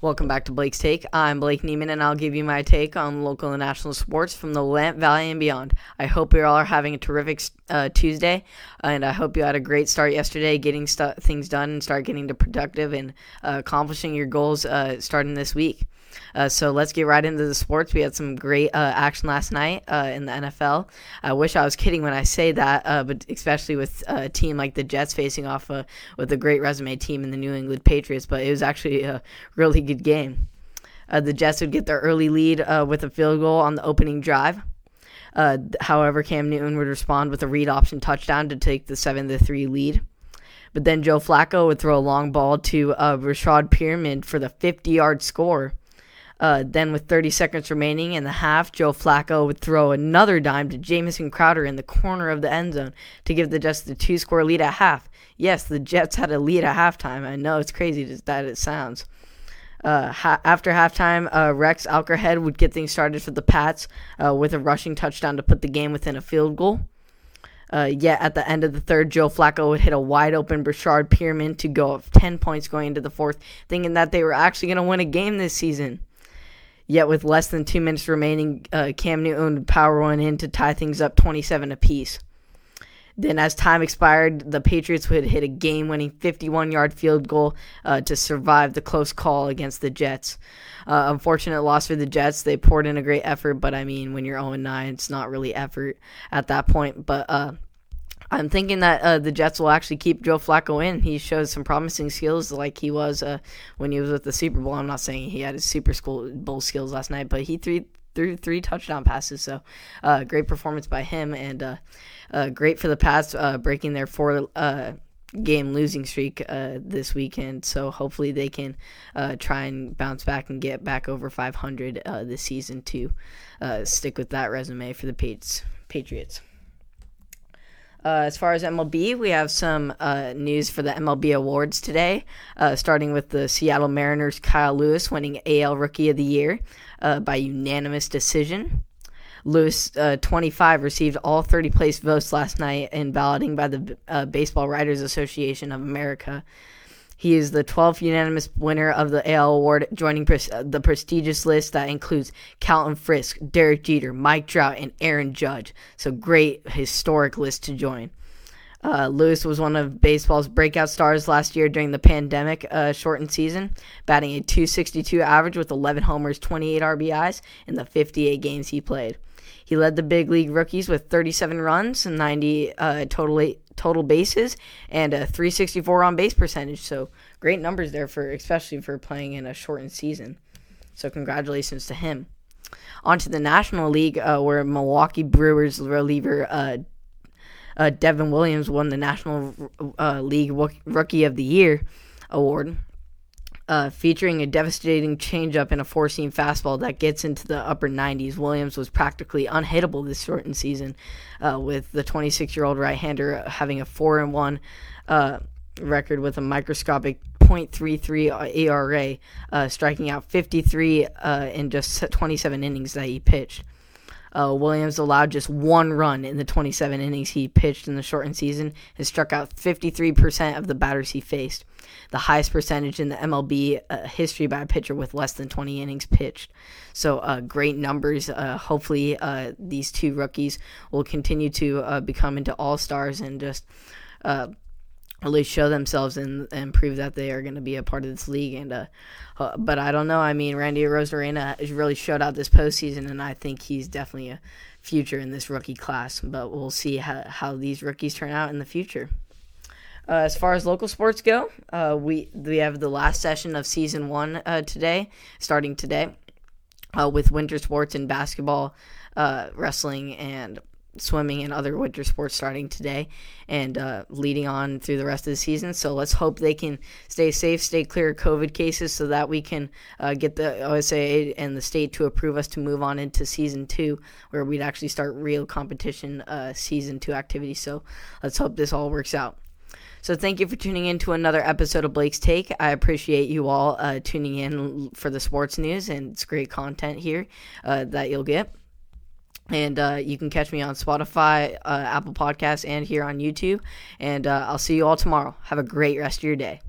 Welcome back to Blake's Take. I'm Blake Neiman, and I'll give you my take on local and national sports from the Willamette Valley and beyond. I hope you all are having a terrific uh, Tuesday, and I hope you had a great start yesterday, getting st- things done and start getting to productive and uh, accomplishing your goals uh, starting this week. Uh, so let's get right into the sports. We had some great uh, action last night uh, in the NFL. I wish I was kidding when I say that, uh, but especially with a team like the Jets facing off uh, with a great resume team in the New England Patriots. But it was actually a really good game. Uh, the Jets would get their early lead with a field goal on the opening drive. however, Cam Newton would respond with a read option touchdown to take the seven to three lead. But then Joe Flacco would throw a long ball to uh, Breshad Perriman for the 50 yard score. Uh, then, with 30 seconds remaining in the half, Joe Flacco would throw another dime to Jamison Crowder in the corner of the end zone to give the Jets the two score lead at half. Yes, the Jets had a lead at halftime. I know it's crazy that it sounds. Uh, ha- after halftime, uh, Rex Burkhead would get things started for the Pats uh, with a rushing touchdown to put the game within a field goal. Uh, yet at the end of the third, Joe Flacco would hit a wide open Breshad Perriman to go up 10 points going into the fourth, thinking that they were actually going to win a game this season. Yet with less than two minutes remaining, uh, Cam Newton would power one in to tie things up 27 apiece. Then, as time expired, the Patriots would hit a game winning 51 yard field goal uh, to survive the close call against the Jets. Uh, unfortunate loss for the Jets. They poured in a great effort, but I mean, when you're 0 9, it's not really effort at that point. But uh, I'm thinking that uh, the Jets will actually keep Joe Flacco in. He shows some promising skills, like he was uh, when he was with the Super Bowl. I'm not saying he had his Super Bowl skills last night, but he threw three touchdown passes. So, uh, great performance by him, and uh, uh, great for the Pats uh, breaking their four game losing streak this weekend. So hopefully they can try and bounce back and get back over 500 this season to stick with that resume for the Patriots. Uh, as far as MLB, we have some uh, news for the MLB awards today, uh, starting with the Seattle Mariners' Kyle Lewis winning AL Rookie of the Year uh, by unanimous decision. Lewis, uh, 25, received all 30 place votes last night in balloting by the uh, Baseball Writers Association of America. He is the 12th unanimous winner of the AL award, joining pres- the prestigious list that includes Carlton Fisk, Derek Jeter, Mike Trout, and Aaron Judge. So great historic list to join. Uh, Lewis was one of baseball's breakout stars last year during the pandemic uh, shortened season, batting a 262 average with 11 homers, 28 RBIs in the 58 games he played. He led the big league rookies with 37 runs and 90 uh, total total bases and a 364 on base percentage. So great numbers there for especially for playing in a shortened season. So congratulations to him. On to the National League, uh, where Milwaukee Brewers reliever uh, uh, Devin Williams won the National uh, League Rookie of the Year award uh, featuring a devastating changeup and a four seam fastball that gets into the upper 90s. Williams was practically unhittable this shortened season, uh, with the 26 year old right hander having a 4 and 1 uh, record with a microscopic 0.33 ERA, uh, striking out 53 uh, in just 27 innings that he pitched. Uh, Williams allowed just one run in the 27 innings he pitched in the shortened season and struck out 53% of the batters he faced, the highest percentage in the MLB uh, history by a pitcher with less than 20 innings pitched. So, uh, great numbers. Uh, hopefully, uh, these two rookies will continue to uh, become into all stars and just really show themselves and, and prove that they are going to be a part of this league. And uh, uh, but I don't know. I mean, Randy Arozarena has really showed out this postseason, and I think he's definitely a future in this rookie class. But we'll see how how these rookies turn out in the future. Uh, as far as local sports go, uh, we we have the last session of season one uh, today, starting today, uh, with winter sports and basketball, wrestling, and swimming and other winter sports starting today and uh, leading on through the rest of the season. So let's hope they can stay safe, stay clear of COVID cases, so that we can uh, get the OSA and the state to approve us to move on into season two, where we'd actually start real competition uh, season two activities. So let's hope this all works out. So thank you for tuning in to another episode of Blake's Take. I appreciate you all uh, tuning in for the sports news, and it's great content here uh, that you'll get. And uh, you can catch me on Spotify, uh, Apple Podcasts, and here on YouTube. And uh, I'll see you all tomorrow. Have a great rest of your day.